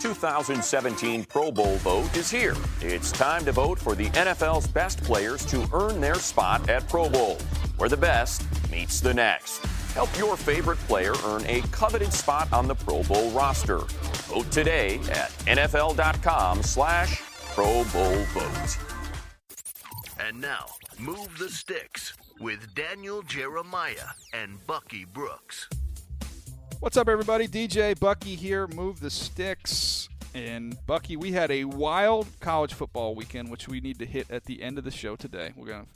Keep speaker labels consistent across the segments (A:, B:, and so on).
A: 2017 Pro Bowl vote is here. It's time to vote for the NFL's best players to earn their spot at Pro Bowl, where the best meets the next. Help your favorite player earn a coveted spot on the Pro Bowl roster. Vote today at NFL.com slash Pro Bowl vote.
B: And now, Move the Sticks with Daniel Jeremiah and Bucky Brooks.
C: What's up, everybody? DJ Bucky here. Move the sticks. And Bucky, we had a wild college football weekend, which we need to hit at the end of the show today. We're going to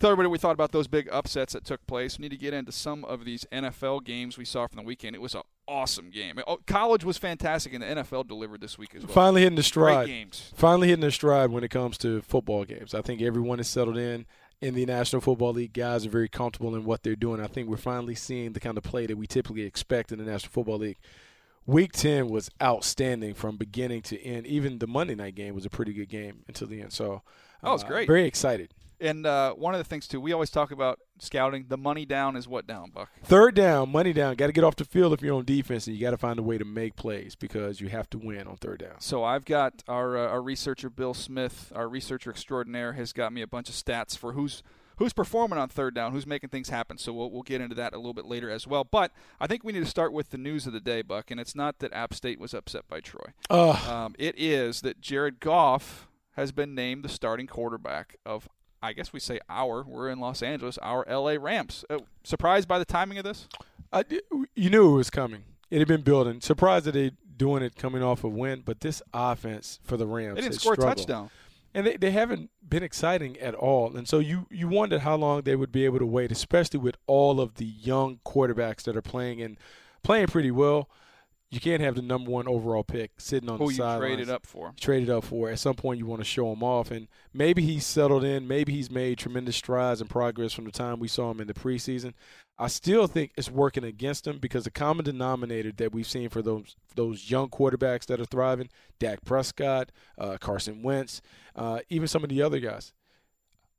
C: tell everybody we thought about those big upsets that took place. We need to get into some of these NFL games we saw from the weekend. It was an awesome game. Oh, college was fantastic, and the NFL delivered this week as well.
D: Finally hitting the stride.
C: Great games.
D: Finally hitting the stride when it comes to football games. I think everyone is settled in in the National Football League, guys are very comfortable in what they're doing. I think we're finally seeing the kind of play that we typically expect in the National Football League. Week 10 was outstanding from beginning to end. Even the Monday night game was a pretty good game until the end. So,
C: oh, it's
D: uh,
C: great.
D: Very excited.
C: And uh, one of the things too, we always talk about scouting. The money down is what down, Buck.
D: Third down, money down. Got to get off the field if you're on defense, and you got to find a way to make plays because you have to win on third down.
C: So I've got our uh, our researcher Bill Smith, our researcher extraordinaire, has got me a bunch of stats for who's who's performing on third down, who's making things happen. So we'll, we'll get into that a little bit later as well. But I think we need to start with the news of the day, Buck, and it's not that App State was upset by Troy. Um, it is that Jared Goff has been named the starting quarterback of. I guess we say our. We're in Los Angeles. Our LA Rams. Uh, surprised by the timing of this?
D: I, you knew it was coming. It had been building. Surprised that they doing it coming off a win, but this offense for the Rams
C: they didn't score
D: struggled.
C: a touchdown
D: and they, they haven't been exciting at all. And so you you wondered how long they would be able to wait, especially with all of the young quarterbacks that are playing and playing pretty well. You can't have the number one overall pick sitting on
C: Who
D: the
C: you
D: sidelines.
C: traded up for.
D: Traded up for. At some point, you want to show him off, and maybe he's settled in. Maybe he's made tremendous strides and progress from the time we saw him in the preseason. I still think it's working against him because the common denominator that we've seen for those those young quarterbacks that are thriving, Dak Prescott, uh, Carson Wentz, uh, even some of the other guys,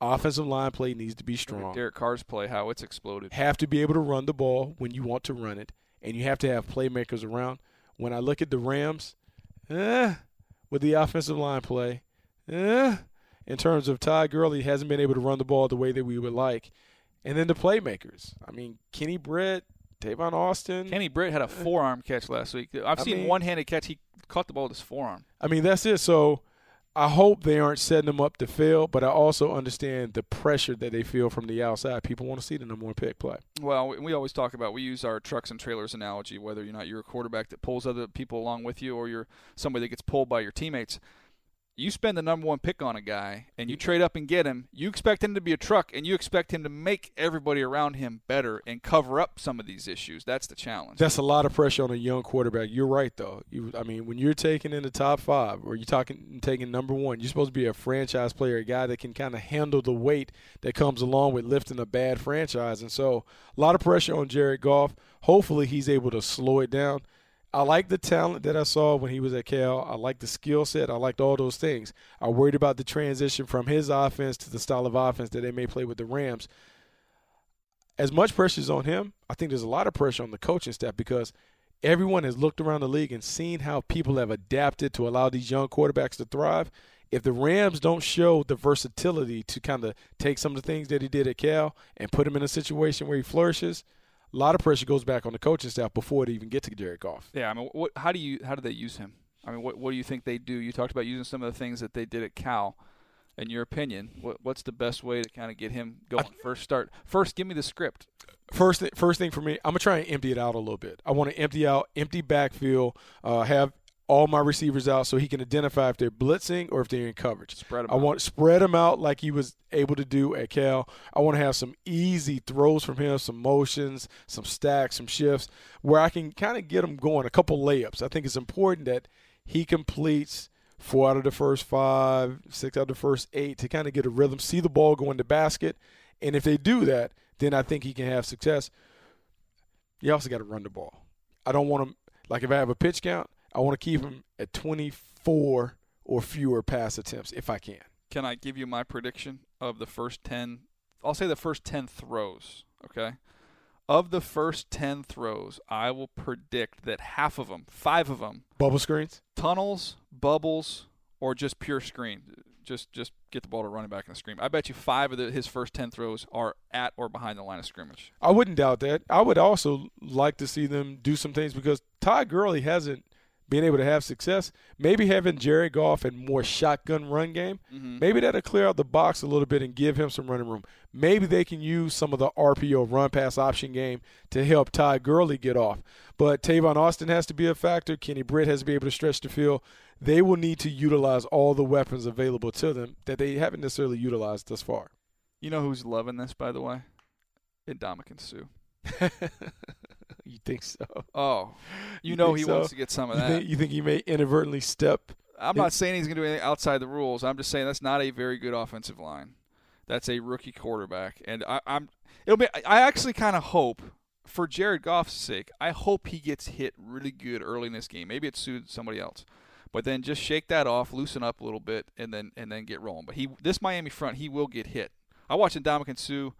D: offensive line play needs to be strong.
C: Derek Carr's play, how it's exploded.
D: Have to be able to run the ball when you want to run it, and you have to have playmakers around. When I look at the Rams, eh, with the offensive line play, eh, in terms of Todd Gurley hasn't been able to run the ball the way that we would like. And then the playmakers. I mean, Kenny Britt, Tavon Austin.
C: Kenny Britt had a forearm catch last week. I've
D: I
C: seen
D: mean-
C: one-handed catch. He caught the ball with his forearm.
D: I mean, that's it. So I hope they aren't setting them up to fail, but I also understand the pressure that they feel from the outside. People want to see the number one pick play.
C: Well, we- always talk about we use our trucks and trailers analogy. Whether you're not you're a quarterback that pulls other people along with you, or you're somebody that gets pulled by your teammates. You spend the number one pick on a guy, and you trade up and get him. You expect him to be a truck, and you expect him to make everybody around him better and cover up some of these issues. That's the challenge.
D: That's a lot of pressure on a young quarterback. You're right, though. You, I mean, when you're taking in the top five, or you're talking taking number one, you're supposed to be a franchise player, a guy that can kind of handle the weight that comes along with lifting a bad franchise. And so, a lot of pressure on Jared Goff. Hopefully, he's able to slow it down. I like the talent that I saw when he was at Cal. I like the skill set. I liked all those things. I worried about the transition from his offense to the style of offense that they may play with the Rams. As much pressure is on him, I think there's a lot of pressure on the coaching staff because everyone has looked around the league and seen how people have adapted to allow these young quarterbacks to thrive. If the Rams don't show the versatility to kind of take some of the things that he did at Cal and put him in a situation where he flourishes – a lot of pressure goes back on the coaching staff before it even get to Jared Goff.
C: Yeah, I mean, what, how do you how do they use him? I mean, what what do you think they do? You talked about using some of the things that they did at Cal. In your opinion, what, what's the best way to kind of get him going? First, start first. Give me the script.
D: First, first thing for me, I'm gonna try and empty it out a little bit. I want to empty out, empty backfield, uh, have all my receivers out so he can identify if they're blitzing or if they're in coverage.
C: Spread them
D: I
C: out.
D: want spread them out like he was able to do at Cal. I want to have some easy throws from him, some motions, some stacks, some shifts, where I can kind of get him going. A couple layups. I think it's important that he completes four out of the first five, six out of the first eight to kind of get a rhythm, see the ball go in the basket, and if they do that, then I think he can have success. You also got to run the ball. I don't want him like if I have a pitch count. I want to keep mm-hmm. him at 24 or fewer pass attempts if I can.
C: Can I give you my prediction of the first 10? I'll say the first 10 throws, okay? Of the first 10 throws, I will predict that half of them, five of them,
D: Bubble screens?
C: tunnels, bubbles, or just pure screen. Just just get the ball to running back in the screen. I bet you five of the, his first 10 throws are at or behind the line of scrimmage.
D: I wouldn't doubt that. I would also like to see them do some things because Todd Gurley hasn't being able to have success. Maybe having Jared Goff and more shotgun run game,
C: Mm-hmm.
D: maybe that'll clear out the box a little bit and give him some running room. Maybe they can use some of the RPO run pass option game to help Ty Gurley get off. But Tavon Austin has to be a factor. Kenny Britt has to be able to stretch the field. They will need to utilize all the weapons available to them that they haven't necessarily utilized thus far.
C: You know who's loving this, by the way? Ndamukong Suh.
D: you think so?
C: Oh, you,
D: You
C: know he
D: so?
C: wants to get some of
D: You
C: that.
D: think, you think he may inadvertently step?
C: I'm not saying he's going to do anything outside the rules. I'm just saying that's not a very good offensive line. That's a rookie quarterback, and I, I'm. It'll be. I actually kind of hope, for Jared Goff's sake, I hope he gets hit really good early in this game. Maybe it suited somebody else, but then just shake that off, loosen up a little bit, and then and then get rolling. But he, this Miami front, he will get hit. I watched Ndamukong Suh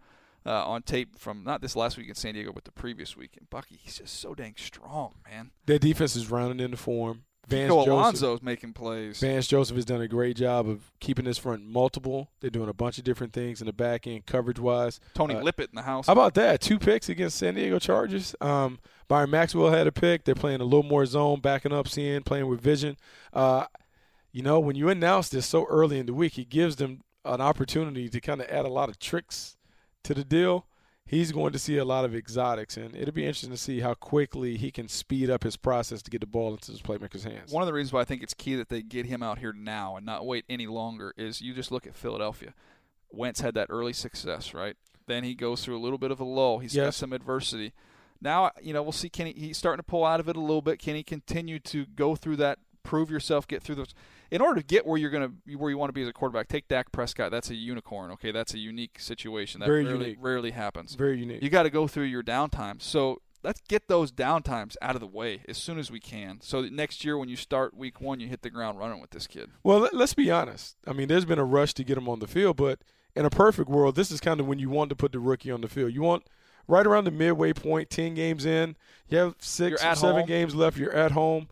C: uh, on tape from not this last week in San Diego, but the previous week. And Bucky, he's just so dang strong, man.
D: Their defense is rounding into form. Vance Joseph,
C: Alonso's making plays.
D: Vance Joseph has done a great job of keeping this front multiple. They're doing a bunch of different things in the back end, coverage wise.
C: Tony
D: Uh,
C: Lippett in the house.
D: How about that? Two picks against San Diego Chargers. Um, Byron Maxwell had a pick. They're playing a little more zone, backing up, seeing, playing with vision. Uh, you know, when you announce this so early in the week, it gives them an opportunity to kind of add a lot of tricks to the deal. He's going to see a lot of exotics, and it'll be interesting to see how quickly he can speed up his process to get the ball into his playmaker's hands.
C: One of the reasons why I think it's key that they get him out here now and not wait any longer is you just look at Philadelphia. Wentz had that early success, right? Then he goes through a little bit of a lull. He's got some adversity. Now, you know, we'll see. Can he, he's starting to pull out of it a little bit? Can he continue to go through that, prove yourself, get through those? In order to get where you're gonna, where you want to be as a quarterback, take Dak Prescott. That's a unicorn. Okay, that's a unique situation. That
D: Very
C: rarely,
D: unique.
C: rarely happens.
D: Very unique.
C: You got to go through your downtimes. So let's get those downtimes out of the way as soon as we can. So that next year, when you start week one, you hit the ground running with this kid.
D: Well, let- let's be honest. I mean, there's been a rush to get him on the field, but in a perfect world, this is kind of when you want to put the rookie on the field. You want right around the midway point, 10 games in, you have 6 or 7
C: home.
D: games left, you're at home.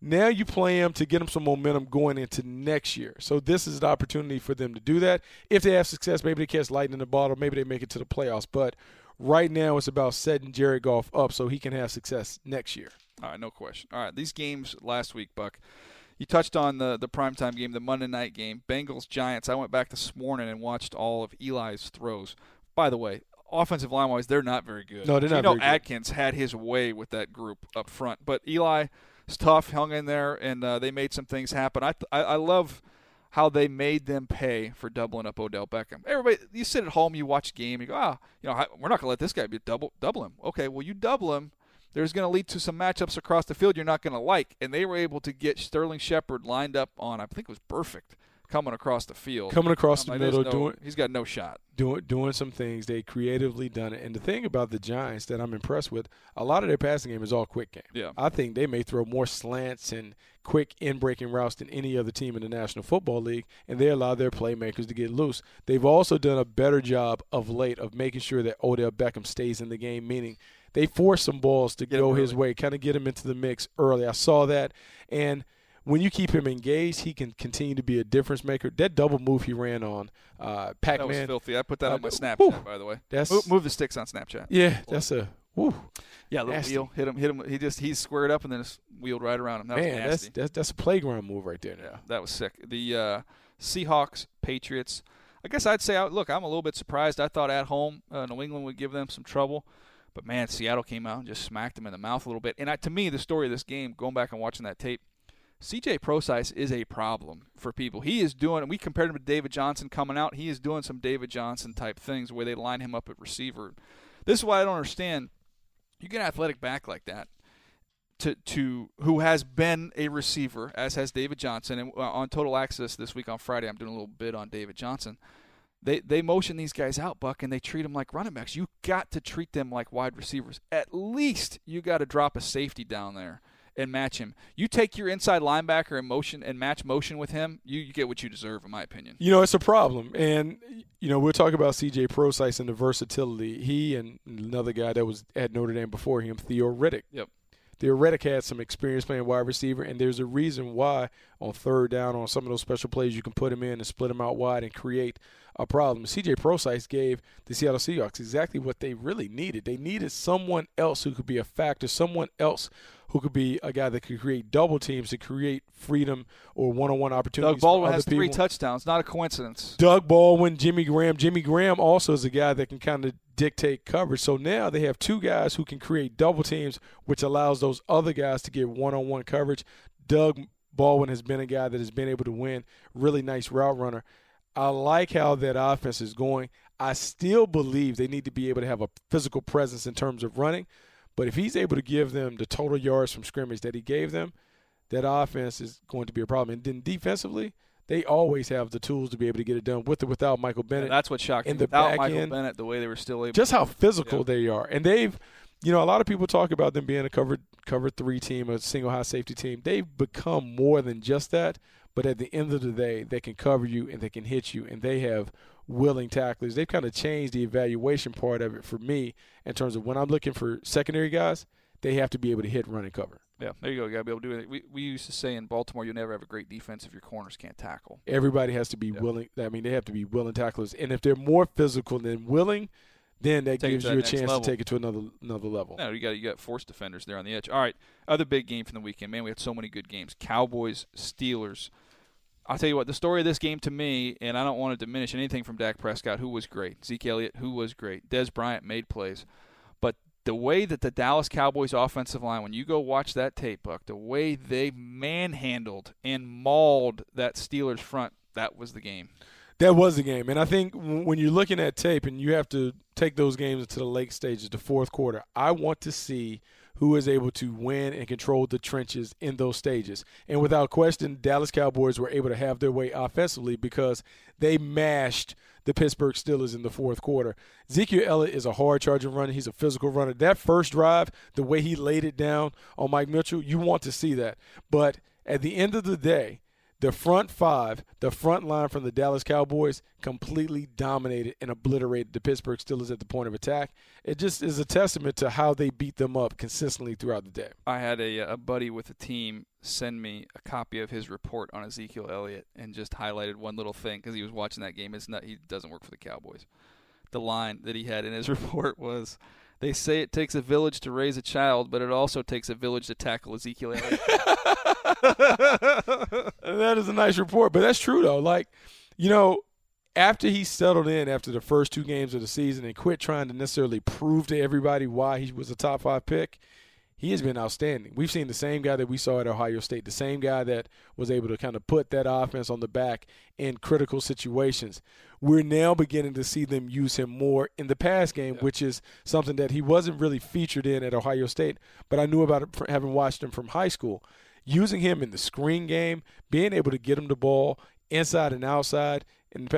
D: Now you play them to get them some momentum going into next year. So this is the opportunity for them to do that. If they have success, maybe they catch lightning in the bottle, maybe they make it to the playoffs. But right now it's about setting Jared Goff up so he can have success next year.
C: All right, no question. All right, these games last week, Buck. You touched on the the primetime game, the Monday night game, Bengals Giants. I went back this morning and watched all of Eli's throws. By the way, offensive line wise, they're not very good.
D: No, they're not. You know.
C: Atkins had his way with that group up front, but Eli is tough, hung in there, and uh, they made some things happen. I, I I love how they made them pay for doubling up Odell Beckham. Everybody, you sit at home, you watch a game, you go, ah, you know, we're not going to let this guy be double double him. Okay, well, you double him, there's going to lead to some matchups across the field you're not going to like. And they were able to get Sterling Shepard lined up on, I think it was perfect, coming across the field.
D: Coming across
C: I'm
D: the
C: like,
D: middle,
C: no-
D: doing
C: he's got no shot.
D: doing doing some things. They creatively done it. And the thing about the Giants that I'm impressed with, a lot of their passing game is all quick game.
C: Yeah.
D: I think they may throw more slants and quick in breaking routes than any other team in the National Football League, and they allow their playmakers to get loose. They've also done a better job of late of making sure that Odell Beckham stays in the game, meaning they force some balls to
C: Get
D: go his way, kind of get him into the mix early. I saw that. And when you keep him engaged, he can continue to be a difference maker. That double move he ran on uh,
C: That was filthy. I put that
D: Uh,
C: on my. Snapchat, by the way.
D: That's-
C: move, move the sticks on Snapchat.
D: yeah, that's a woo.
C: Yeah, little
D: Nasty.
C: wheel hit him. Hit him. He just he squared up and then just wheeled right around him. That
D: Man,
C: was
D: that's,
C: nasty.
D: that's that's a playground move right there.
C: Yeah, that was sick. The uh, Seahawks, Patriots. I guess I'd say, look, I'm a little bit surprised. I thought at home uh, New England would give them some trouble, but man, Seattle came out and just smacked them in the mouth a little bit. And I, to me, the story of this game, going back and watching that tape, CJ Prosise is a problem for people. He is doing. We compared him to David Johnson coming out. He is doing some David Johnson type things where they line him up at receiver. This is why I don't understand. You get an athletic back like that to to who has been a receiver, as has David Johnson. And uh, on Total Access this week on Friday, I'm doing a little bit on David Johnson. They they motion these guys out, Buck, and they treat them like running backs. You got to treat them like wide receivers. At least you got to drop a safety down there and match him. You take your inside linebacker and motion and match motion with him, you, you get what you deserve, in my opinion.
D: You know, it's a problem. And, you know, we're talking about CJ Prosise and the versatility. He and another guy that was at Notre Dame before him, Theo Riddick.
C: Yep.
D: Theo Riddick had some experience playing wide receiver, and there's a reason why on third down on some of those special plays you can put him in and split him out wide and create a problem. CJ Prosise gave the Seattle Seahawks exactly what they really needed. They needed someone else who could be a factor, someone else who could be a guy that could create double teams to create freedom or one-on-one opportunities.
C: Doug Baldwin has three touchdowns. Not a coincidence.
D: Doug Baldwin, Jimmy Graham. Jimmy Graham also is a guy that can kind of dictate coverage. So now they have two guys who can create double teams, which allows those other guys to get one on one coverage. Doug Baldwin has been a guy that has been able to win. Really nice route runner. I like how that offense is going. I still believe they need to be able to have a physical presence in terms of running. But if he's able to give them the total yards from scrimmage that he gave them, that offense is going to be a problem. And then defensively, they always have the tools to be able to get it done with or without Michael Bennett.
C: that's what shocked
D: in
C: me.
D: the
C: Without
D: back
C: Michael
D: end,
C: Bennett, the way they were still able
D: just how physical
C: Yeah.
D: they are. And they've, you know, a lot of people talk about them being a cover cover three team, a single high safety team. They've become more than just that. But at the end of the day, they can cover you and they can hit you, and they have willing tacklers. They've kind of changed the evaluation part of it for me in terms of when I'm looking for secondary guys, they have to be able to hit, run, and cover.
C: Yeah, there you go. You got to be able to do it. We, we used to say in Baltimore, you'll never have a great defense if your corners can't tackle.
D: Everybody has to be
C: Yeah.
D: willing. I mean, they have to be willing tacklers, and if they're more physical than willing, then that
C: Take
D: gives
C: to
D: you
C: that
D: a chance
C: level.
D: to take it to another another level.
C: No, you got you got force defenders there on the edge. All right, other big game from the weekend. Man, we had so many good games. Cowboys, Steelers. I'll tell you what, the story of this game to me, and I don't want to diminish anything from Dak Prescott, who was great. Zeke Elliott, who was great. Dez Bryant made plays. But the way that the Dallas Cowboys offensive line, when you go watch that tape, Buck, the way they manhandled and mauled that Steelers front, that was the game.
D: That was the game, and I think when you're looking at tape and you have to take those games into the late stages, the fourth quarter, I want to see who is able to win and control the trenches in those stages. And without question, Dallas Cowboys were able to have their way offensively because they mashed the Pittsburgh Steelers in the fourth quarter. Ezekiel Elliott is a hard charging runner. He's a physical runner. That first drive, the way he laid it down on Mike Mitchell, you want to see that. But at the end of the day, the front five, the front line from the Dallas Cowboys completely dominated and obliterated the Pittsburgh Steelers at the point of attack. It just is a testament to how they beat them up consistently throughout the day.
C: I had a, a buddy with the team send me a copy of his report on Ezekiel Elliott and just highlighted one little thing because he was watching that game. It's not he doesn't work for the Cowboys. The line that he had in his report was, "They say it takes a village to raise a child, but it also takes a village to tackle Ezekiel Elliott."
D: that is a nice report, but that's true though. Like, you know, after he settled in after the first two games of the season and quit trying to necessarily prove to everybody why he was a top five pick, he has been outstanding. We've seen the same guy that we saw at Ohio State, the same guy that was able to kind of put that offense on the back in critical situations. We're now beginning to see them use him more in the pass game, which is something that he wasn't really featured in at Ohio State, but I knew about it having watched him from high school. Using him in the screen game, being able to get him the ball inside and outside. And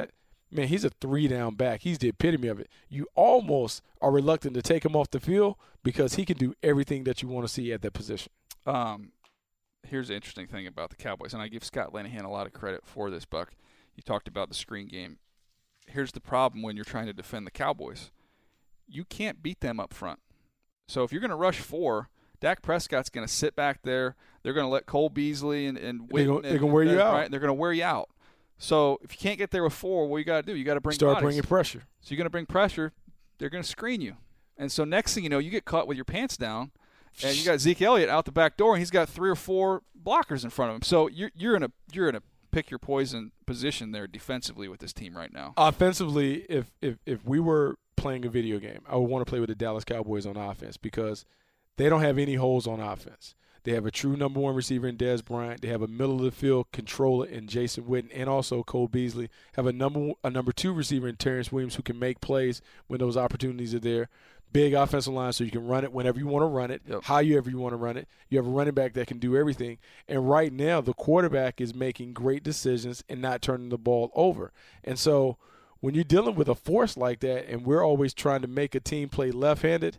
D: man, he's a three down back. He's the epitome of it. You almost are reluctant to take him off the field because he can do everything that you want to see at that position.
C: Um, here's the interesting thing about the Cowboys, and I give Scott Linehan a lot of credit for this, Buck. You talked about the screen game. Here's the problem when you're trying to defend the Cowboys you can't beat them up front. So if you're going to rush four, Dak Prescott's going to sit back there. They're going to let Cole Beasley and and
D: they're going to wear you out. Right?
C: They're going to wear you out. So if you can't get there with four, what you got to do? You got to bring
D: start
C: bodies.
D: bringing pressure.
C: So you're going to bring pressure. They're going to screen you, and so next thing you know, you get caught with your pants down, and you got Zeke Elliott out the back door, and he's got three or four blockers in front of him. So you're you're in a you're in a pick your poison position there defensively with this team right now.
D: Offensively, if if if we were playing a video game, I would want to play with the Dallas Cowboys on offense because they don't have any holes on offense. They have a true number one receiver in Dez Bryant. They have a middle of the field controller in Jason Witten and also Cole Beasley. Have a number a number two receiver in Terrence Williams who can make plays when those opportunities are there. Big offensive line, so you can run it whenever you want to run it, yep. however you want to run it. You have a running back that can do everything. And right now, the quarterback is making great decisions and not turning the ball over. And so – when you're dealing with a force like that, and we're always trying to make a team play left handed,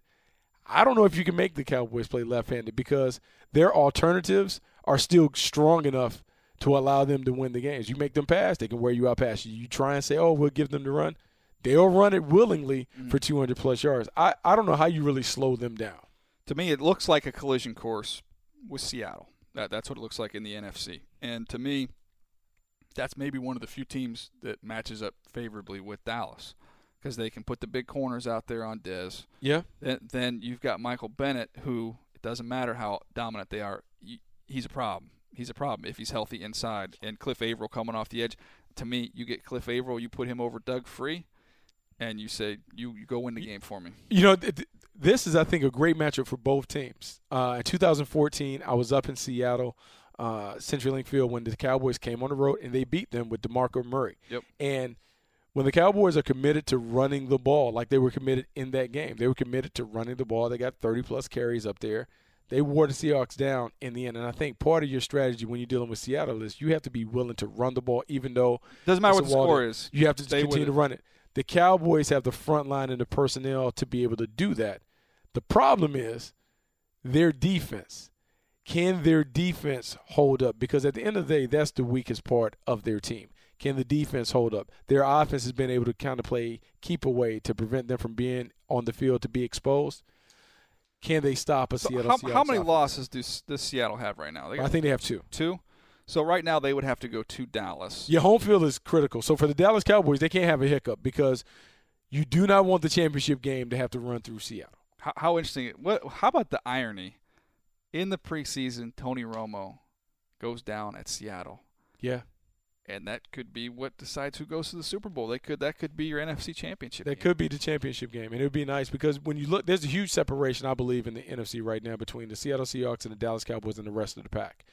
D: I don't know if you can make the Cowboys play left handed because their alternatives are still strong enough to allow them to win the games. You make them pass, they can wear you out past you. You try and say, oh, we'll give them the run. They'll run it willingly mm-hmm. for 200 plus yards. I, I don't know how you really slow them down.
C: To me, it looks like a collision course with Seattle. That, that's what it looks like in the NFC. And to me, that's maybe one of the few teams that matches up favorably with Dallas because they can put the big corners out there on Dez.
D: Yeah.
C: Then, then you've got Michael Bennett, who it doesn't matter how dominant they are, he's a problem. He's a problem if he's healthy inside. And Cliff Avril coming off the edge. To me, you get Cliff Avril, you put him over Doug Free, and you say you, you go win the game for me.
D: You know. Th- this is, I think, a great matchup for both teams. Uh, in 2014, I was up in Seattle uh, CenturyLink Field when the Cowboys came on the road and they beat them with DeMarco Murray.
C: Yep.
D: And when the Cowboys are committed to running the ball, like they were committed in that game, they were committed to running the ball. They got 30 plus carries up there. They wore the Seahawks down in the end. And I think part of your strategy when you're dealing with Seattle is you have to be willing to run the ball, even though
C: doesn't matter what the score is.
D: You have to continue to run it. The Cowboys have the front line and the personnel to be able to do that. The problem is their defense can their defense hold up? Because at the end of the day, that's the weakest part of their team. Can the defense hold up? Their offense has been able to kind of play keep away to prevent them from being on the field to be exposed. Can they stop a so Seattle?
C: How,
D: how
C: many
D: offense?
C: losses does, does Seattle have right now?
D: I think they have two.
C: Two. So right now they would have to go to Dallas.
D: Yeah, home field is critical. So for the Dallas Cowboys, they can't have a hiccup because you do not want the championship game to have to run through Seattle.
C: How, how interesting! What? How about the irony? in the preseason, Tony Romo goes down at Seattle.
D: Yeah.
C: And that could be what decides who goes to the Super Bowl. They could that could be your NFC championship.
D: That game. could be the championship game. And it would be nice because when you look there's a huge separation, I believe, in the NFC right now between the Seattle Seahawks and the Dallas Cowboys and the rest of the pack.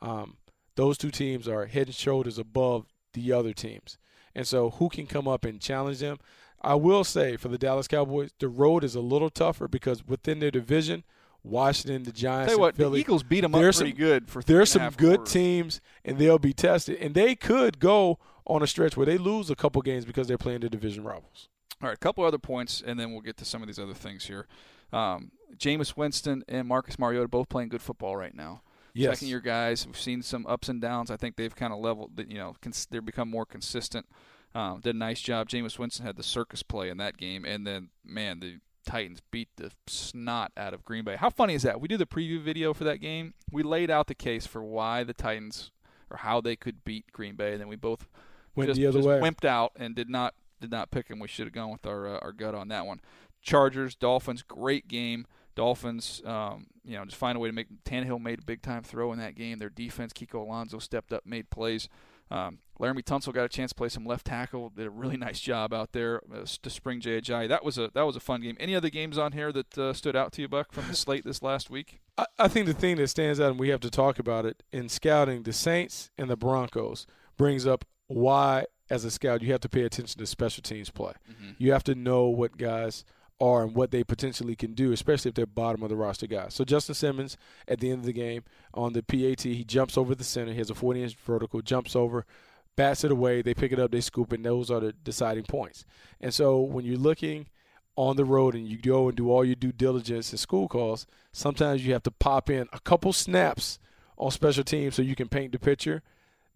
D: Um, those two teams are head and shoulders above the other teams. And so who can come up and challenge them? I will say for the Dallas Cowboys, the road is a little tougher because within their division – Washington, the Giants,
C: Tell you what,
D: Philly.
C: The Eagles beat them up pretty
D: some,
C: good for.
D: There's some good
C: quarters.
D: teams, and they'll be tested, and they could go on a stretch where they lose a couple games because they're playing the division rivals.
C: All right, a couple other points, and then we'll get to some of these other things here. Um, Jameis Winston and Marcus Mariota both playing good football right now.
D: Yes.
C: Second year guys. We've seen some ups and downs. I think they've kind of leveled. You know, cons- they've become more consistent. Um, did a nice job. Jameis Winston had the circus play in that game, and then man, the Titans beat the snot out of Green Bay. How funny is that? We did the preview video for that game. We laid out the case for why the Titans or how they could beat Green Bay, and then we both
D: went
C: just,
D: the other
C: just
D: way.
C: wimped out and did not did not pick them. We should have gone with our uh, our gut on that one. Chargers, Dolphins, great game. Dolphins, um, you know, just find a way to make. Tannehill made a big time throw in that game. Their defense, Kiko Alonso stepped up, made plays. Um, Laremy Tunsil got a chance to play some left tackle. Did a really nice job out there uh, to spring Ajayi. That was a that was a fun game. Any other games on here that uh, stood out to you, Buck, from the slate this last week?
D: I, I think the thing that stands out, and we have to talk about it in scouting, the Saints and the Broncos brings up why, as a scout, you have to pay attention to special teams play. Mm-hmm. You have to know what guys are and what they potentially can do, especially if they're bottom of the roster guys. So Justin Simmons, at the end of the game on the PAT, he jumps over the center. He has a 40 inch vertical, jumps over, bats it away, they pick it up, they scoop it, and those are the deciding points. And so when you're looking on the road and you go and do all your due diligence and school calls, sometimes you have to pop in a couple snaps on special teams so you can paint the picture.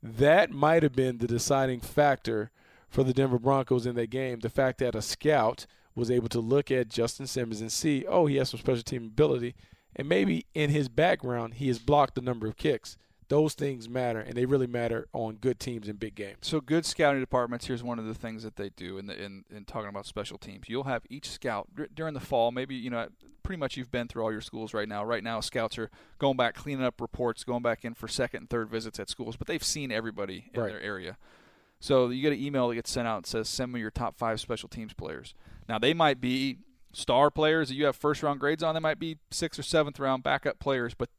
D: That might have been the deciding factor for the Denver Broncos in that game. The fact that a scout was able to look at Justin Simmons and see, oh, he has some special team ability, and maybe in his background he has blocked a number of kicks those things matter, and they really matter on good teams in big games.
C: So good scouting departments. Here's one of the things that they do in the in, in talking about special teams. You'll have each scout during the fall. Maybe you know pretty much you've been through all your schools right now. Right now, scouts are going back, cleaning up reports, going back in for second and third visits at schools, but they've seen everybody in right. their area. So you get an email that gets sent out and says, "Send me your top five special teams players." Now they might be star players that you have first round grades on. They might be sixth or seventh round backup players, but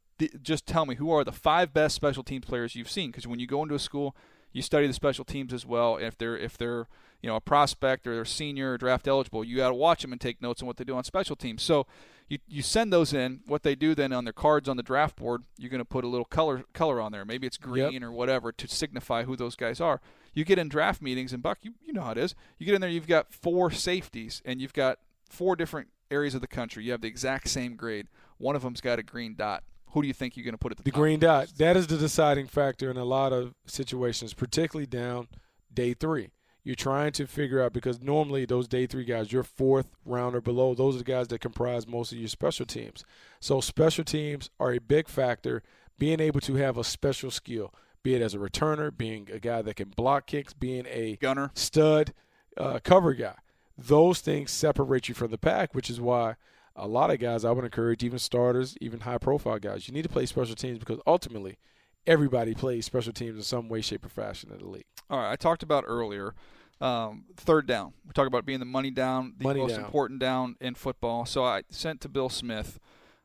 C: just tell me who are the five best special teams players you've seen because when you go into a school you study the special teams as well if they're if they're you know a prospect or they're senior or draft eligible you got to watch them and take notes on what they do on special teams so you, you send those in what they do then on their cards on the draft board you're going to put a little color color on there maybe it's green yep. or whatever to signify who those guys are you get in draft meetings and buck you, you know how it is you get in there you've got four safeties and you've got four different areas of the country you have the exact same grade one of them's got a green dot who do you think you're going to put at the,
D: the green dot? That is the deciding factor in a lot of situations, particularly down day three. You're trying to figure out because normally those day three guys, your fourth round or below, those are the guys that comprise most of your special teams. So special teams are a big factor. Being able to have a special skill, be it as a returner, being a guy that can block kicks, being a
C: gunner,
D: stud, uh, cover guy. Those things separate you from the pack, which is why a lot of guys I would encourage, even starters, even high profile guys, you need to play special teams because ultimately everybody plays special teams in some way, shape, or fashion in the league.
C: All right, I talked about earlier um, third down. We talk about being the money down, the
D: money
C: most
D: down.
C: important down in football. So I sent to Bill Smith,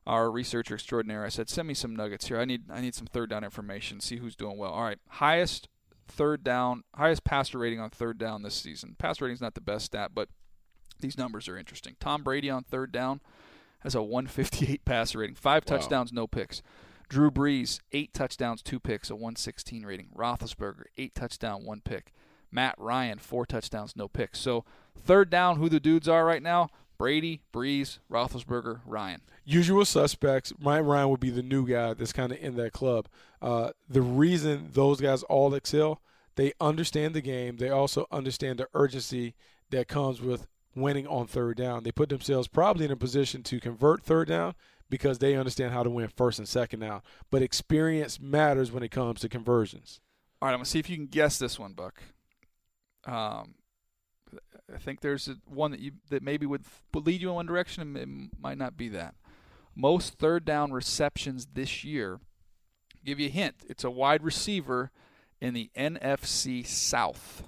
C: our researcher extraordinaire. I said, "Send me some nuggets here. I need I need some third down information. See who's doing well." All right, highest third down, highest passer rating on third down this season. Passer rating is not the best stat, but these numbers are interesting. Tom Brady on third down has a 158 passer rating, five wow. touchdowns, no picks. Drew Brees, eight touchdowns, two picks, a 116 rating. Roethlisberger, eight touchdown, one pick. Matt Ryan, four touchdowns, no picks. So third down, who the dudes are right now? Brady, Brees, Roethlisberger, Ryan.
D: Usual suspects. Matt Ryan would be the new guy that's kind of in that club. Uh, the reason those guys all excel, they understand the game. They also understand the urgency that comes with winning on third down. They put themselves probably in a position to convert third down because they understand how to win first and second down. But experience matters when it comes to conversions.
C: All right, I'm gonna see if you can guess this one, Buck. Um, I think there's one that you that maybe would, would lead you in one direction, and it might not be that. Most third down receptions this year. give you a hint. It's a wide receiver in the NFC South.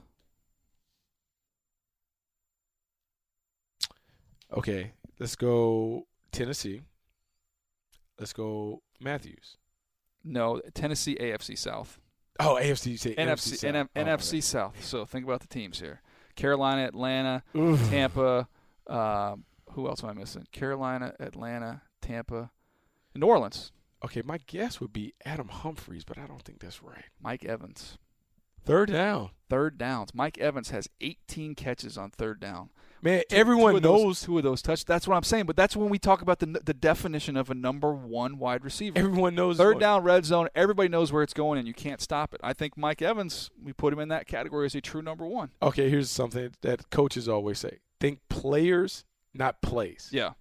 D: Okay, let's go Tennessee. Let's go Matthews.
C: No, Tennessee AFC South.
D: Oh, AFC, you
C: say NFC, NFC South. NF,
D: oh,
C: NFC South. So think about the teams here: Carolina, Atlanta, Oof. Tampa. Uh, who else am I missing? Carolina, Atlanta, Tampa, New Orleans.
D: Okay, my guess would be Adam Humphries, but I don't think that's right.
C: Mike Evans.
D: Third down.
C: Third downs. Mike Evans has 18 catches on third down.
D: Man, two, everyone
C: two
D: knows
C: those, two of those touch. That's what I'm saying. But that's when we talk about the the definition of a number one wide receiver.
D: Everyone knows
C: third down, red zone. Everybody knows where it's going, and you can't stop it. I think Mike Evans, we put him in that category as a true number one.
D: Okay, here's something that coaches always say: think players, not plays.
C: Yeah.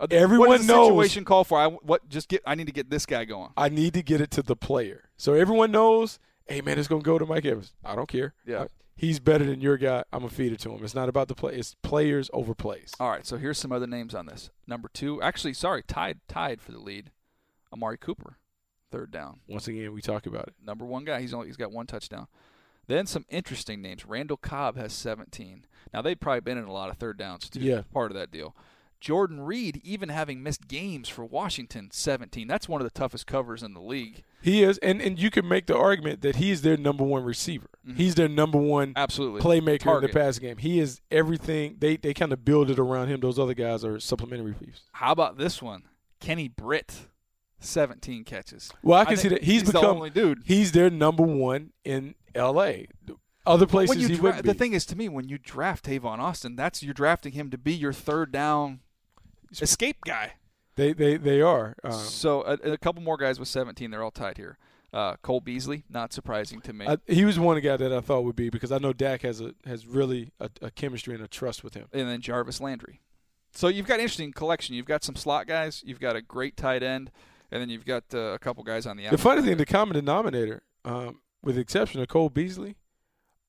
D: Uh, Everyone
C: what
D: knows.
C: Situation call for I what just get. I need to get this guy going.
D: I need to get it to the player. So everyone knows. Hey man, it's gonna go to Mike Evans. I don't care.
C: Yeah
D: he's better than your guy. I'm gonna feed it to him. It's not about the play. It's players over plays.
C: All right. So here's some other names on this. Number two, actually, sorry, tied tied for the lead. Amari Cooper, third down.
D: Once again, we talk about it.
C: Number one guy. He's only he's got one touchdown. Then some interesting names. Randall Cobb has 17. Now they've probably been in a lot of third downs too.
D: Yeah.
C: Part of that deal. Jordan Reed, even having missed games for Washington, 17. That's one of the toughest covers in the league.
D: He is, and, and you can make the argument that he's their number one receiver. Mm-hmm. He's their number one
C: absolutely
D: playmaker
C: Target.
D: in the pass game. He is everything. They they kind of build it around him. Those other guys are supplementary pieces.
C: How about this one, Kenny Britt? 17 catches.
D: Well, I can I see that he's,
C: he's
D: become
C: the only dude.
D: He's their number one in L.A. Other places he
C: dra-
D: wouldn't
C: the thing is, to me, when you draft Tavon Austin, that's you're drafting him to be your third down escape guy.
D: they they they are. Um,
C: so a, a couple more guys with 17. They're all tied here. Uh, Cole Beasley, not surprising to me.
D: I, he was one guy that I thought would be because I know Dak has a has really a, a chemistry and a trust with him.
C: and then Jarvis Landry. So you've got an interesting collection. You've got some slot guys. You've got a great tight end, and then you've got uh, a couple guys on the outside.
D: The funny thing, the common denominator, um, with the exception of Cole Beasley,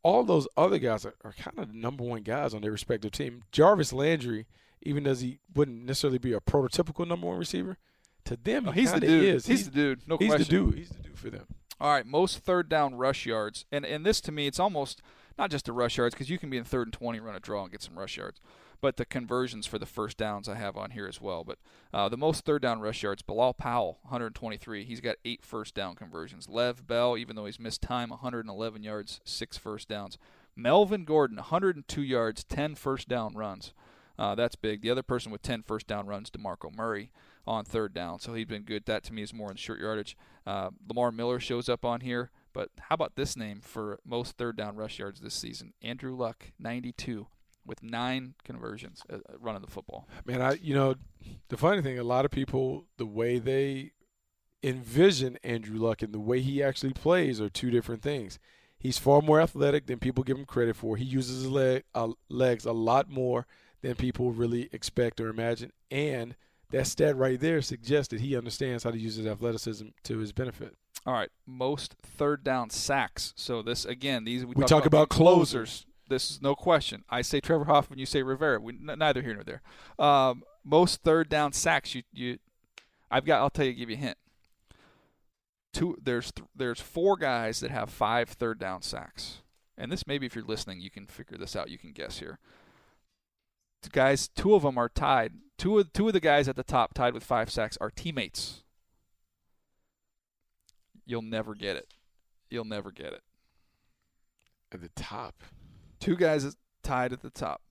D: all those other guys are, are kind of the number one guys on their respective team. Jarvis Landry, even though he wouldn't necessarily be a prototypical number one receiver, to them he
C: he's the dude.
D: Is.
C: He's, the dude. No
D: he's
C: question.
D: the dude. He's the dude for them.
C: All right, most third down rush yards, and and this to me, it's almost not just the rush yards because you can be in third and twenty, run a draw, and get some rush yards, but the conversions for the first downs I have on here as well. But uh, the most third down rush yards, Bilal Powell, 123. He's got eight first down conversions. Lev Bell, even though he's missed time, 111 yards, six first downs. Melvin Gordon, 102 yards, 10 first down runs. Uh, that's big. The other person with 10 first down runs, DeMarco Murray, on third down. So he's been good. That to me is more in short yardage. Uh, Lamar Miller shows up on here. But how about this name for most third down rush yards this season? Andrew Luck, 92, with nine conversions uh, uh, running the football.
D: Man, I you know, the funny thing, a lot of people, the way they envision Andrew Luck and the way he actually plays are two different things. He's far more athletic than people give him credit for. He uses his leg, uh, legs a lot more than people really expect or imagine. And that stat right there suggests that he understands how to use his athleticism to his benefit.
C: All right, most third down sacks. So this again, these we,
D: We talk about closers.
C: This is no question. I say Trevor Hoffman, you say Rivera. We, n- neither here nor there. Um, most third down sacks. You, you, I've got. I'll tell you. Give you a hint. Two. There's th- there's four guys that have five third down sacks, and this maybe if you're listening, you can figure this out. You can guess here. Guys, two of them are tied. Two of two of the guys at the top tied with five sacks are teammates. You'll never get it. You'll never get it.
D: At the top,
C: Two guys tied at the top,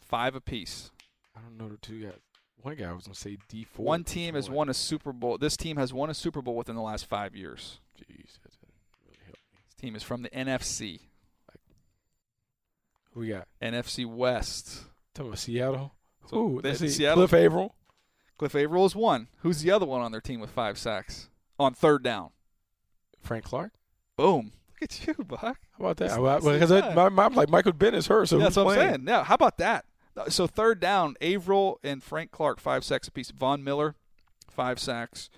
C: five apiece.
D: I don't know the two guys. One guy was gonna say D four.
C: One team has won a Super Bowl. This team has won a Super Bowl within the last five years.
D: Jeez, that didn't really help me.
C: This team is from the NFC,
D: Who we got?
C: NFC West.
D: Talking about Seattle.
C: So
D: Ooh,
C: they-
D: see.
C: Seattle-
D: Cliff Avril.
C: Cliff Avril is one. Who's the other one on their team with five sacks on third down?
D: Frank Clark.
C: Boom! Look at you, Buck.
D: How about that?
C: That's
D: Well, Because my, my, like Michael is hurt, so
C: That's
D: who's
C: what I'm saying. Now, how about that? So third down, Avril and Frank Clark five sacks apiece. Von Miller, five sacks.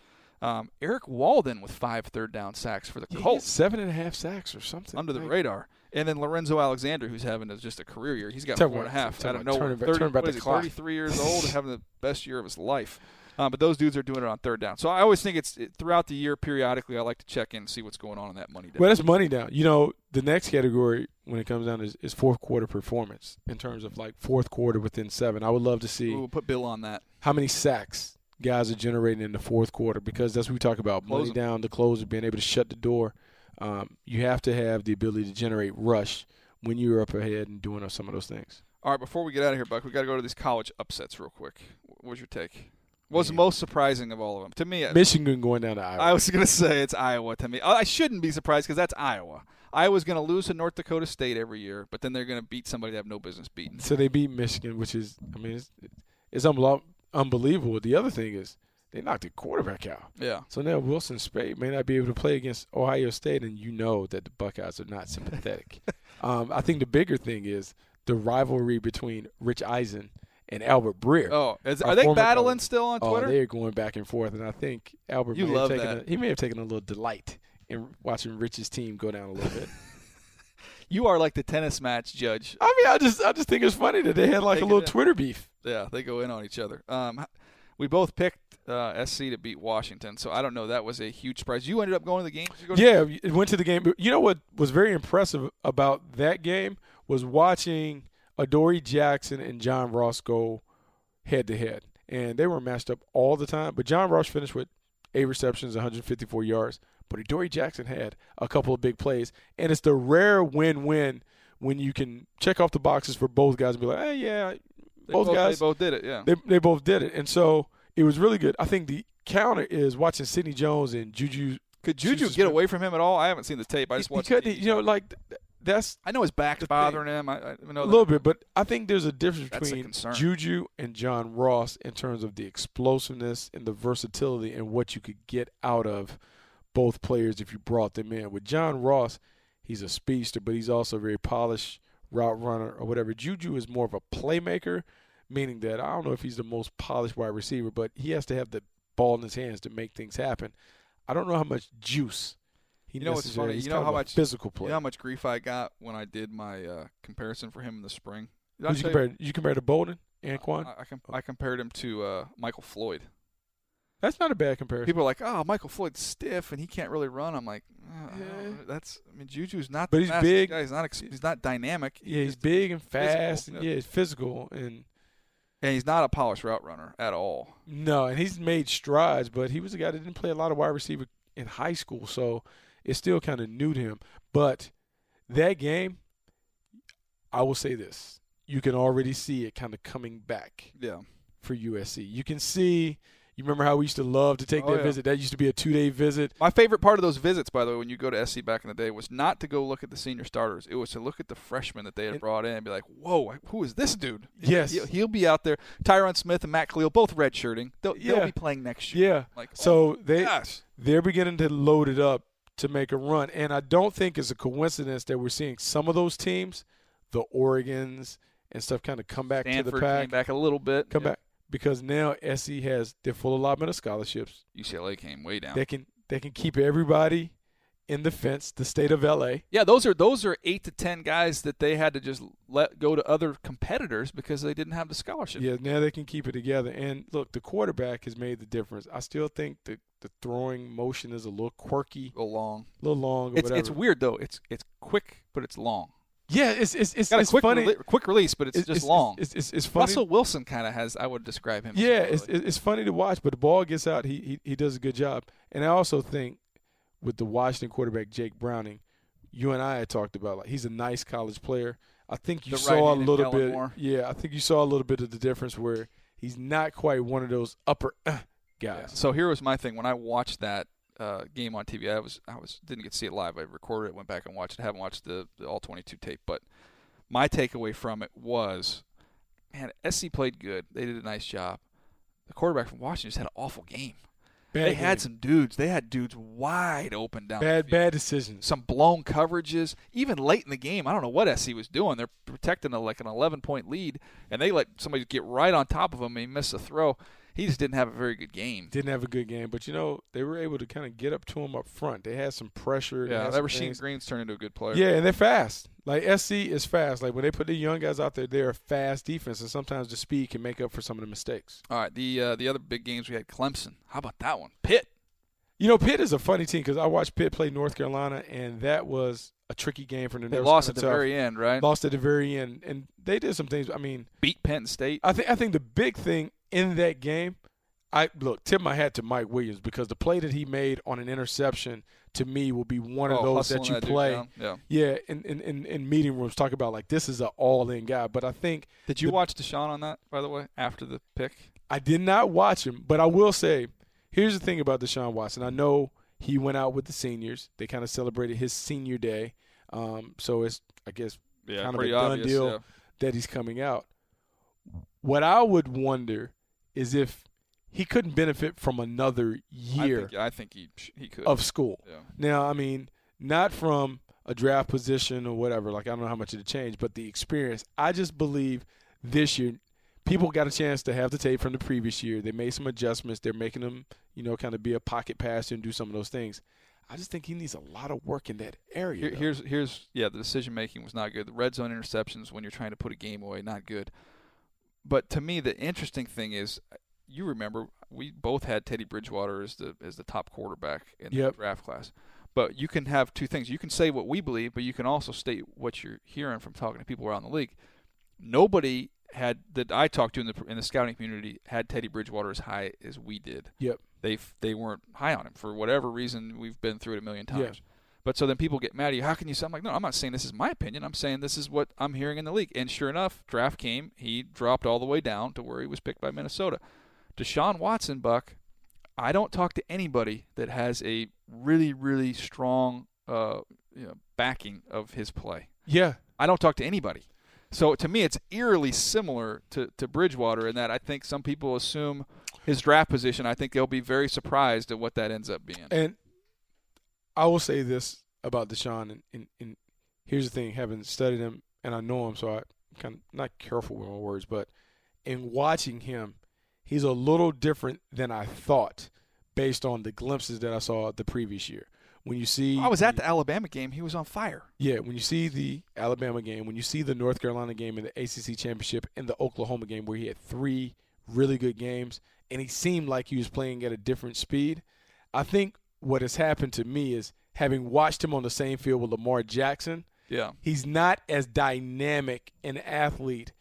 C: Um, Erik Walden with five third down sacks for the Colts.
D: seven and a half sacks or something.
C: under the
D: Like,
C: radar. And then Lorenzo Alexander, who's having a, just a career year. He's got four and a half out of nowhere.
D: turning
C: 30,
D: turning back the
C: is
D: clock.
C: 33 years old having the best year of his life. Um, but those dudes are doing it on third down. So I always think it's it, throughout the year, periodically, I like to check in and see what's going on in that money.
D: Well, that's money down. You know, the next category when it comes down is, is fourth quarter performance in terms of like fourth quarter within seven. I would love to see
C: We'll put Bill on that.
D: how many sacks guys are generating in the fourth quarter because that's what we talk about money down, the closer, being able to shut the door. Um, you have to have the ability to generate rush when you're up ahead and doing some of those things.
C: All right, before we get out of here, Buck, we got to go to these college upsets real quick. What was your take? What was the most surprising of all of them? To me,
D: Michigan going down to Iowa.
C: I was going to say it's Iowa to me. I shouldn't be surprised because that's Iowa. Iowa's going to lose to North Dakota State every year, but then they're going to beat somebody they have no business beating.
D: So they beat Michigan, which is, I mean, it's, it's unbelievable. The other thing is they knocked the quarterback out.
C: Yeah.
D: So now Wilton Speight may not be able to play against Ohio State, and you know that the Buckeyes are not sympathetic. um, I think the bigger thing is the rivalry between Rich Eisen and Albert Breer.
C: Oh, is, are they battling
D: coach.
C: still on Twitter?
D: Oh,
C: Twitter?
D: they're going back and forth, and I think Albert
C: You
D: may
C: love
D: have taken
C: that.
D: A, he may have taken a little delight in watching Rich's team go down a little bit.
C: you are like the tennis match judge.
D: I mean, I just I just think it's funny that they had like
C: Take
D: a little. Twitter beef.
C: Yeah, they go in on each other. Um, we both picked uh, SC to beat Washington, so I don't know. That was a huge surprise. You ended up going to the game. You go to-
D: Yeah, it went to the game. You know what was very impressive about that game was watching Adoree Jackson and John Ross go head to head, and they were matched up all the time. But John Ross finished with eight receptions, 154 yards. But Adoree Jackson had a couple of big plays, and it's the rare win-win when you can check off the boxes for both guys and be like, hey, yeah,
C: They
D: both
C: both,
D: guys
C: They both did it. Yeah.
D: they they both did it, and so it was really good. I think the counter is watching Sidney Jones and Juju
C: Could Juju get away from him at all? I haven't seen the tape. I just
D: he,
C: watched.
D: he
C: the
D: you know, like that's
C: I know his back's
D: The thing-
C: bothering him. I, I know
D: a little bit, but I think there's a difference
C: That's a
D: between. Juju and John Ross in terms of the explosiveness and the versatility and what you could get out of both players if you brought them in. With John Ross, he's a speedster, but he's also a very polished route runner or whatever. Juju is more of a playmaker, meaning that I don't know if he's the most polished wide receiver, but he has to have the ball in his hands to make things happen. I don't know how much juice he
C: You know what's funny?
D: he's
C: You know how much
D: physical
C: You know how much grief I got when I did my uh, comparison for him in the spring. Did
D: you
C: tell
D: compare? You compare to Boldin, Anquan?
C: I, I, com- I compared him to uh, Michael Floyd.
D: That's not a bad comparison.
C: People are like, "Oh, Michael Floyd's stiff and he can't really run." I'm like, oh,
D: Yeah.
C: "That's." I mean, Juju's not.
D: But he's big.
C: Guy. He's not. Ex- he's not dynamic.
D: yeah, he's big and fast. and
C: yeah,
D: he's physical and
C: and he's not a polished route runner at all.
D: no, and he's made strides. But he was a guy that didn't play a lot of wide receiver in high school, so it's still kind of new to him. But that game, I will say this: you can already see it kind of coming back
C: Yeah.
D: for USC. You can see. You remember how we used to love to take
C: Oh,
D: that
C: yeah.
D: visit? That used to be a two-day visit.
C: My favorite part of those visits, by the way, when you go to SC back in the day, was not to go look at the senior starters. It was to look at the freshmen that they had
D: And-
C: brought in and be like, "Whoa, who is this dude?"
D: Yes.
C: he'll, he'll be out there. Tyron Smith and Matt Kalil, both redshirting. They'll, they'll be playing next year.
D: Yeah.
C: Like,
D: So
C: oh,
D: they
C: gosh.
D: they're beginning to load it up to make a run. And I don't think it's a coincidence that we're seeing some of those teams, the Oregons and stuff, kind of come back
C: Stanford
D: to the pack.
C: came back a little bit.
D: Come
C: Yeah.
D: back because now SC has their full allotment of scholarships.
C: UCLA came way down.
D: They can they can keep everybody in the fence. The state of LA.
C: yeah, those are those are eight to ten guys that they had to just let go to other competitors because they didn't have the scholarship.
D: Yeah, now they can keep it together. And look, the quarterback has made the difference. I still think the the throwing motion is a little quirky,
C: Go long.
D: a little long. Or
C: It's
D: whatever.
C: it's weird though. It's it's quick, but it's long.
D: Yeah, it's it's it's,
C: Got a
D: it's
C: quick
D: funny.
C: rele- quick release, but it's, just long.
D: It's, it's, it's funny.
C: Russell Wilson kind of has. I would describe him.
D: Yeah, it's it's it's funny to watch, but the ball gets out. He he he does a good job, and I also think with the Washington quarterback Jake Browning, you and I had talked about like he's a nice college player. I think you
C: The
D: saw a little bit.
C: Moore.
D: Yeah, I think you saw a little bit of the difference where he's not quite one of those upper uh,
C: Yeah.
D: guys.
C: So here was my thing when I watched that uh, game on TV. I was I was didn't get to see it live. I recorded it, went back and watched it. haven't watched the, the all 22 tape, but my takeaway from it was, man, SC played good. They did a nice job. The quarterback from Washington just had an awful game.
D: Bad
C: they had some dudes. They had dudes wide open down.
D: bad bad decisions.
C: Some blown coverages. Even late in the game, I don't know what SC was doing. They're protecting a, like an 11 point lead, and they let somebody get right on top of him and he missed a throw. He just didn't have a very good game.
D: Didn't have a good game, but you know they were able to kind of get up to him up front. They had some pressure. they
C: Yeah, that
D: some
C: Rasheem
D: things.
C: Green's turned into a good player.
D: Yeah, and they're fast. Like SC is fast. Like when they put the young guys out there, they're a fast defense, and sometimes the speed can make up for some of the mistakes.
C: All right, the uh, the other big games we had Clemson. How about that one? Pitt.
D: You know, Pitt is a funny team because I watched Pitt play North Carolina, and that was a tricky game for them.
C: They
D: was
C: lost at the
D: tough.
C: very end, right?
D: Lost at the very end, and they did some things. I mean,
C: Beat Penn State.
D: I think I think the big thing in that game, I look tip my hat to Mike Williams because the play that he made on an interception to me will be one of
C: Oh,
D: those that you
C: dude
D: play.
C: down. Yeah.
D: Yeah, in, in, in, in meeting rooms, talk about like this is an all in guy. But I think
C: Did you
D: the-
C: watch Deshaun on that, by the way, after the pick?
D: I did not watch him, but I will say, here's the thing about Deshaun Watson. I know he went out with the seniors. They kind of celebrated his senior day. Um, so it's, I guess,
C: Yeah,
D: kind of a
C: pretty
D: done
C: obvious.
D: deal
C: yeah.
D: that he's coming out. What I would wonder is if he couldn't benefit from another year
C: I think, I think he he could.
D: of school.
C: yeah.
D: Now, I mean, not from a draft position or whatever. Like I don't know how much it'd change, but the experience. I just believe this year, people got a chance to have the tape from the previous year. They made some adjustments. They're making them, you know, kind of be a pocket passer and do some of those things. I just think he needs a lot of work in that area.
C: Here, here's here's yeah, the decision making was not good. The red zone interceptions when you're trying to put a game away, not good. But to me, the interesting thing is, you remember we both had Teddy Bridgewater as the as the top quarterback in
D: Yep.
C: the draft class. But you can have two things. You can say what we believe, but you can also state what you're hearing from talking to people around the league. Nobody had that I talked to in the in the scouting community had Teddy Bridgewater as high as we did
D: Yep.
C: they they weren't high on him for whatever reason. We've been through it a million times. But so then people get mad at you. How can you say? I'm like, no, I'm not saying this is my opinion. I'm saying this is what I'm hearing in the league. And sure enough, draft came. He dropped all the way down to where he was picked by Minnesota. Deshaun Watson, Buck. I don't talk to anybody that has a really, really strong uh, you know, backing of his play.
D: Yeah.
C: I don't talk to anybody. So to me, it's eerily similar to, to Bridgewater in that I think some people assume his draft position. I think they'll be very surprised at what that ends up being.
D: And I will say this about Deshaun, and, and, and here's the thing: having studied him, and I know him, so I'm kind of not careful with my words, but in watching him, he's a little different than I thought, based on the glimpses that I saw the previous year. When you see,
C: I was at the Alabama game; he was on fire.
D: Yeah, when you see the Alabama game, when you see the North Carolina game in the ACC championship, and the Oklahoma game where he had three really good games, and he seemed like he was playing at a different speed. I think what has happened to me is having watched him on the same field with Lamar Jackson.
C: Yeah,
D: he's not as dynamic an athlete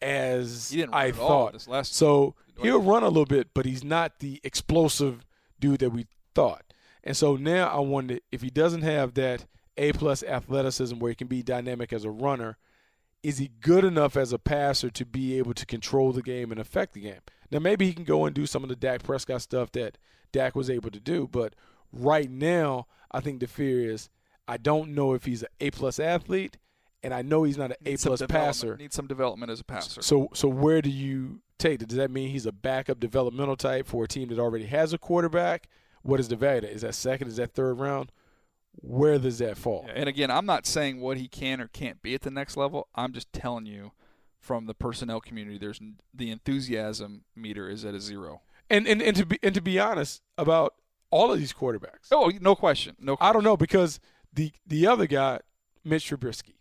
D: as I
C: run at all
D: thought.
C: last
D: So he'll run a little bit, but he's not the explosive dude that we thought. And so now I wonder if he doesn't have that A plus athleticism where he can be dynamic as a runner, is he good enough as a passer to be able to control the game and affect the game? Now maybe he can go and do some of the Dak Prescott stuff that Dak was able to do, but right now I think the fear is I don't know if he's an A plus athlete, and I know he's not an A plus passer.
C: Needs some development as a passer.
D: So so where do you take it? Does that mean he's a backup developmental type for a team that already has a quarterback? What is the value? Is that second? Is that third round? Where does that fall?
C: Yeah, and again, I'm not saying what he can or can't be at the next level. I'm just telling you from the personnel community, there's the enthusiasm meter is at a zero.
D: And and, and to be and to be honest about all of these quarterbacks,
C: Oh, no question. No.
D: I don't know because the the other guy, Mitch Trubisky,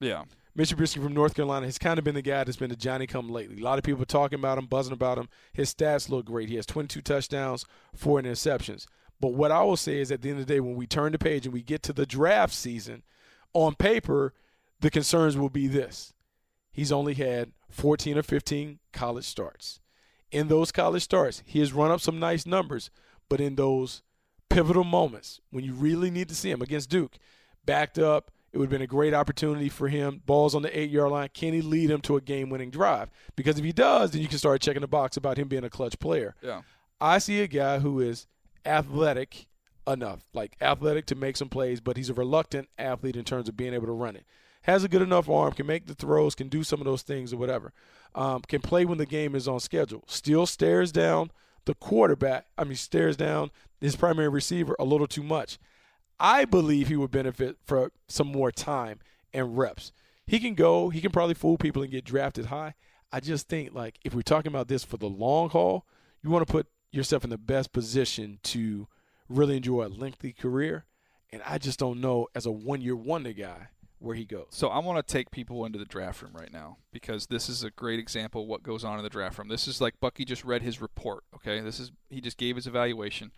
C: Yeah.
D: Mitch Trubisky from North Carolina has kind of been the guy that's been the Johnny come lately. A lot of people talking about him, buzzing about him. His stats look great. He has 22 touchdowns, four interceptions. But what I will say is at the end of the day, when we turn the page and we get to the draft season, on paper, the concerns will be this. He's only had 14 or 15 college starts. In those college starts, he has run up some nice numbers, but in those pivotal moments when you really need to see him against Duke, backed up, it would have been a great opportunity for him. Balls on the eight yard line. Can he lead him to a game winning drive? Because if he does, then you can start checking the box about him being a clutch player.
C: Yeah.
D: I see a guy who is athletic enough, like athletic to make some plays, but he's a reluctant athlete in terms of being able to run it. Has a good enough arm, can make the throws, can do some of those things or whatever. Um, can play when the game is on schedule. Still stares down the quarterback. I mean, stares down his primary receiver a little too much. I believe he would benefit for some more time and reps. He can go, he can probably fool people and get drafted high. I just think like if we're talking about this for the long haul, you want to put yourself in the best position to really enjoy a lengthy career. And I just don't know as a one year wonder guy where he goes.
C: So I want to take people into the draft room right now because this is a great example of what goes on in the draft room. This is like Bucky just read his report. Okay, this is he just gave his evaluation,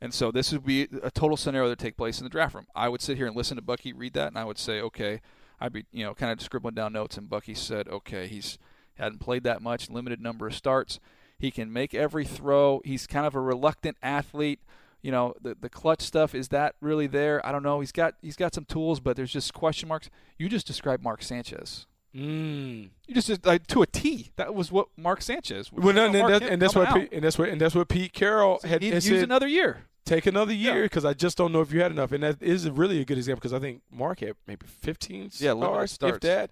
C: and so this would be a total scenario that take place in the draft room. I would sit here and listen to Bucky read that, and I would say, okay, I'd be you know kind of scribbling down notes, and Bucky said, okay, he's hadn't played that much, limited number of starts. He can make every throw. He's kind of a reluctant athlete you know the the clutch stuff is that really there? I don't know. He's got he's got some tools, but there's just question marks. You just described Mark Sanchez.
D: Mm.
C: You just like to a T. That was what Mark Sanchez.
D: Well, no, and,
C: Mark
D: that, and that's what. Pete, and that's what and that's what Pete Carroll
C: So
D: had,
C: he
D: had
C: needs use another year.
D: Take another year because I just don't know if you had enough, and that is really a good example because I think Mark had maybe 15
C: Yeah, limited
D: stars, if that,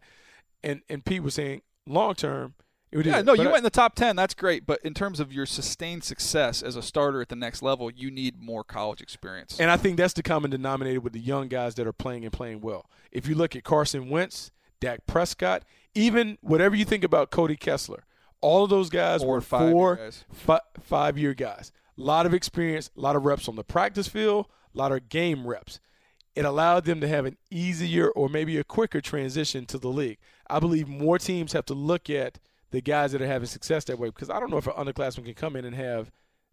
D: and and Pete was saying long term. It
C: Yeah, no, you
D: I-
C: went in the top ten. That's great, but in terms of your sustained success as a starter at the next level, you need more college experience.
D: And I think that's the common denominator with the young guys that are playing and playing well. If you look at Carson Wentz, Dak Prescott, even whatever you think about Cody Kessler, all of those guys
C: Four
D: were
C: five-year
D: four,
C: guys.
D: fi- five year guys. A lot of experience, a lot of reps on the practice field, a lot of game reps. It allowed them to have an easier or maybe a quicker transition to the league. I believe more teams have to look at the guys that are having success that way because I don't know if an underclassman can come in and have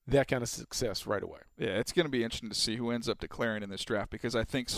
D: that kind of success right away.
C: Yeah, it's going to be interesting to see who ends up declaring in this draft because I think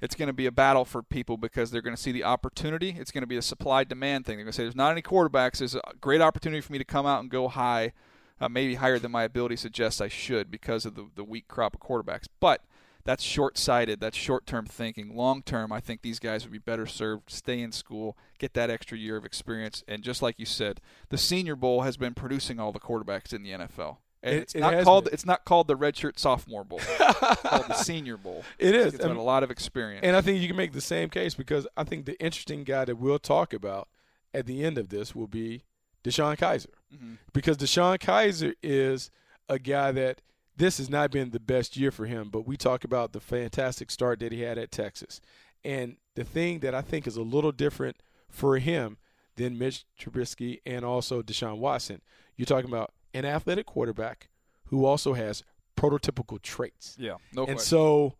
C: it's going to be a battle for people because they're going to see the opportunity. It's going to be a supply demand thing. They're going to say, "There's not any quarterbacks. There's a great opportunity for me to come out and go high, uh, maybe higher than my ability suggests I should because of the the weak crop of quarterbacks." But that's short-sighted. That's short-term thinking. Long-term, I think these guys would be better served stay in school, get that extra year of experience, and just like you said, the Senior Bowl has been producing all the quarterbacks in the NFL. And
D: It-
C: it's
D: it
C: not called
D: been.
C: it's not called the redshirt sophomore bowl. it's called the Senior Bowl.
D: It is.
C: It's
D: I
C: got
D: mean-
C: a lot of experience.
D: And I think you can make the same case because I think the interesting guy that we'll talk about at the end of this will be DeShone Kizer. Mm-hmm. Because DeShone Kizer is a guy that this has not been the best year for him, but we talk about the fantastic start that he had at Texas. And the thing that I think is a little different for him than Mitch Trubisky and also Deshaun Watson, you're talking about an athletic quarterback who also has prototypical traits.
C: yeah, no
D: and
C: question.
D: so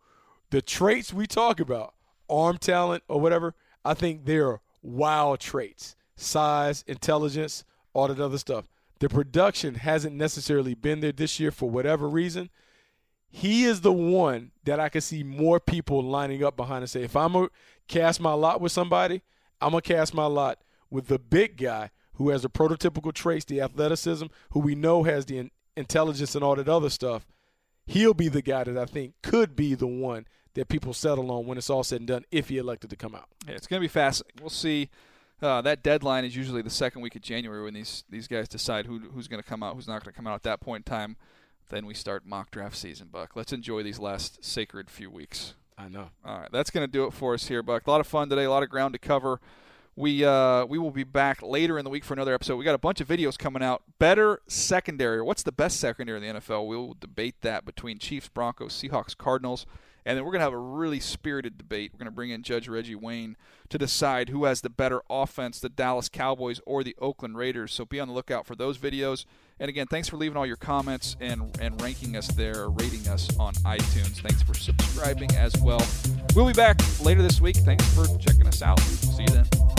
D: the traits we talk about, arm talent or whatever, I think they're wild traits. Size, intelligence, all that other stuff. The production hasn't necessarily been there this year for whatever reason. He is the one that I can see more people lining up behind and say, if I'm gonna cast my lot with somebody, I'm gonna cast my lot with the big guy who has the prototypical traits, the athleticism, who we know has the in- intelligence and all that other stuff he'll be the guy that I think could be the one that people settle on when it's all said and done if he elected to come out.
C: Yeah, it's going to be fascinating. We'll see. Uh, that deadline is usually the second week of January when these these guys decide who who's going to come out, who's not going to come out. At that point in time, then we start mock draft season. Buck, let's enjoy these last sacred few weeks.
D: I know.
C: All right, that's going to do it for us here, Buck. A lot of fun today, a lot of ground to cover. We uh, we will be back later in the week for another episode. We got a bunch of videos coming out. Better secondary, what's the best secondary in the NFL? We will debate that between Chiefs, Broncos, Seahawks, Cardinals, and then we're going to have a really spirited debate. We're going to bring in Judge Reggie Wayne to decide who has the better offense, the Dallas Cowboys or the Oakland Raiders. So be on the lookout for those videos. And again, thanks for leaving all your comments and and ranking us there, rating us on iTunes. Thanks for subscribing as well. We'll be back later this week. Thanks for checking us out. See you then.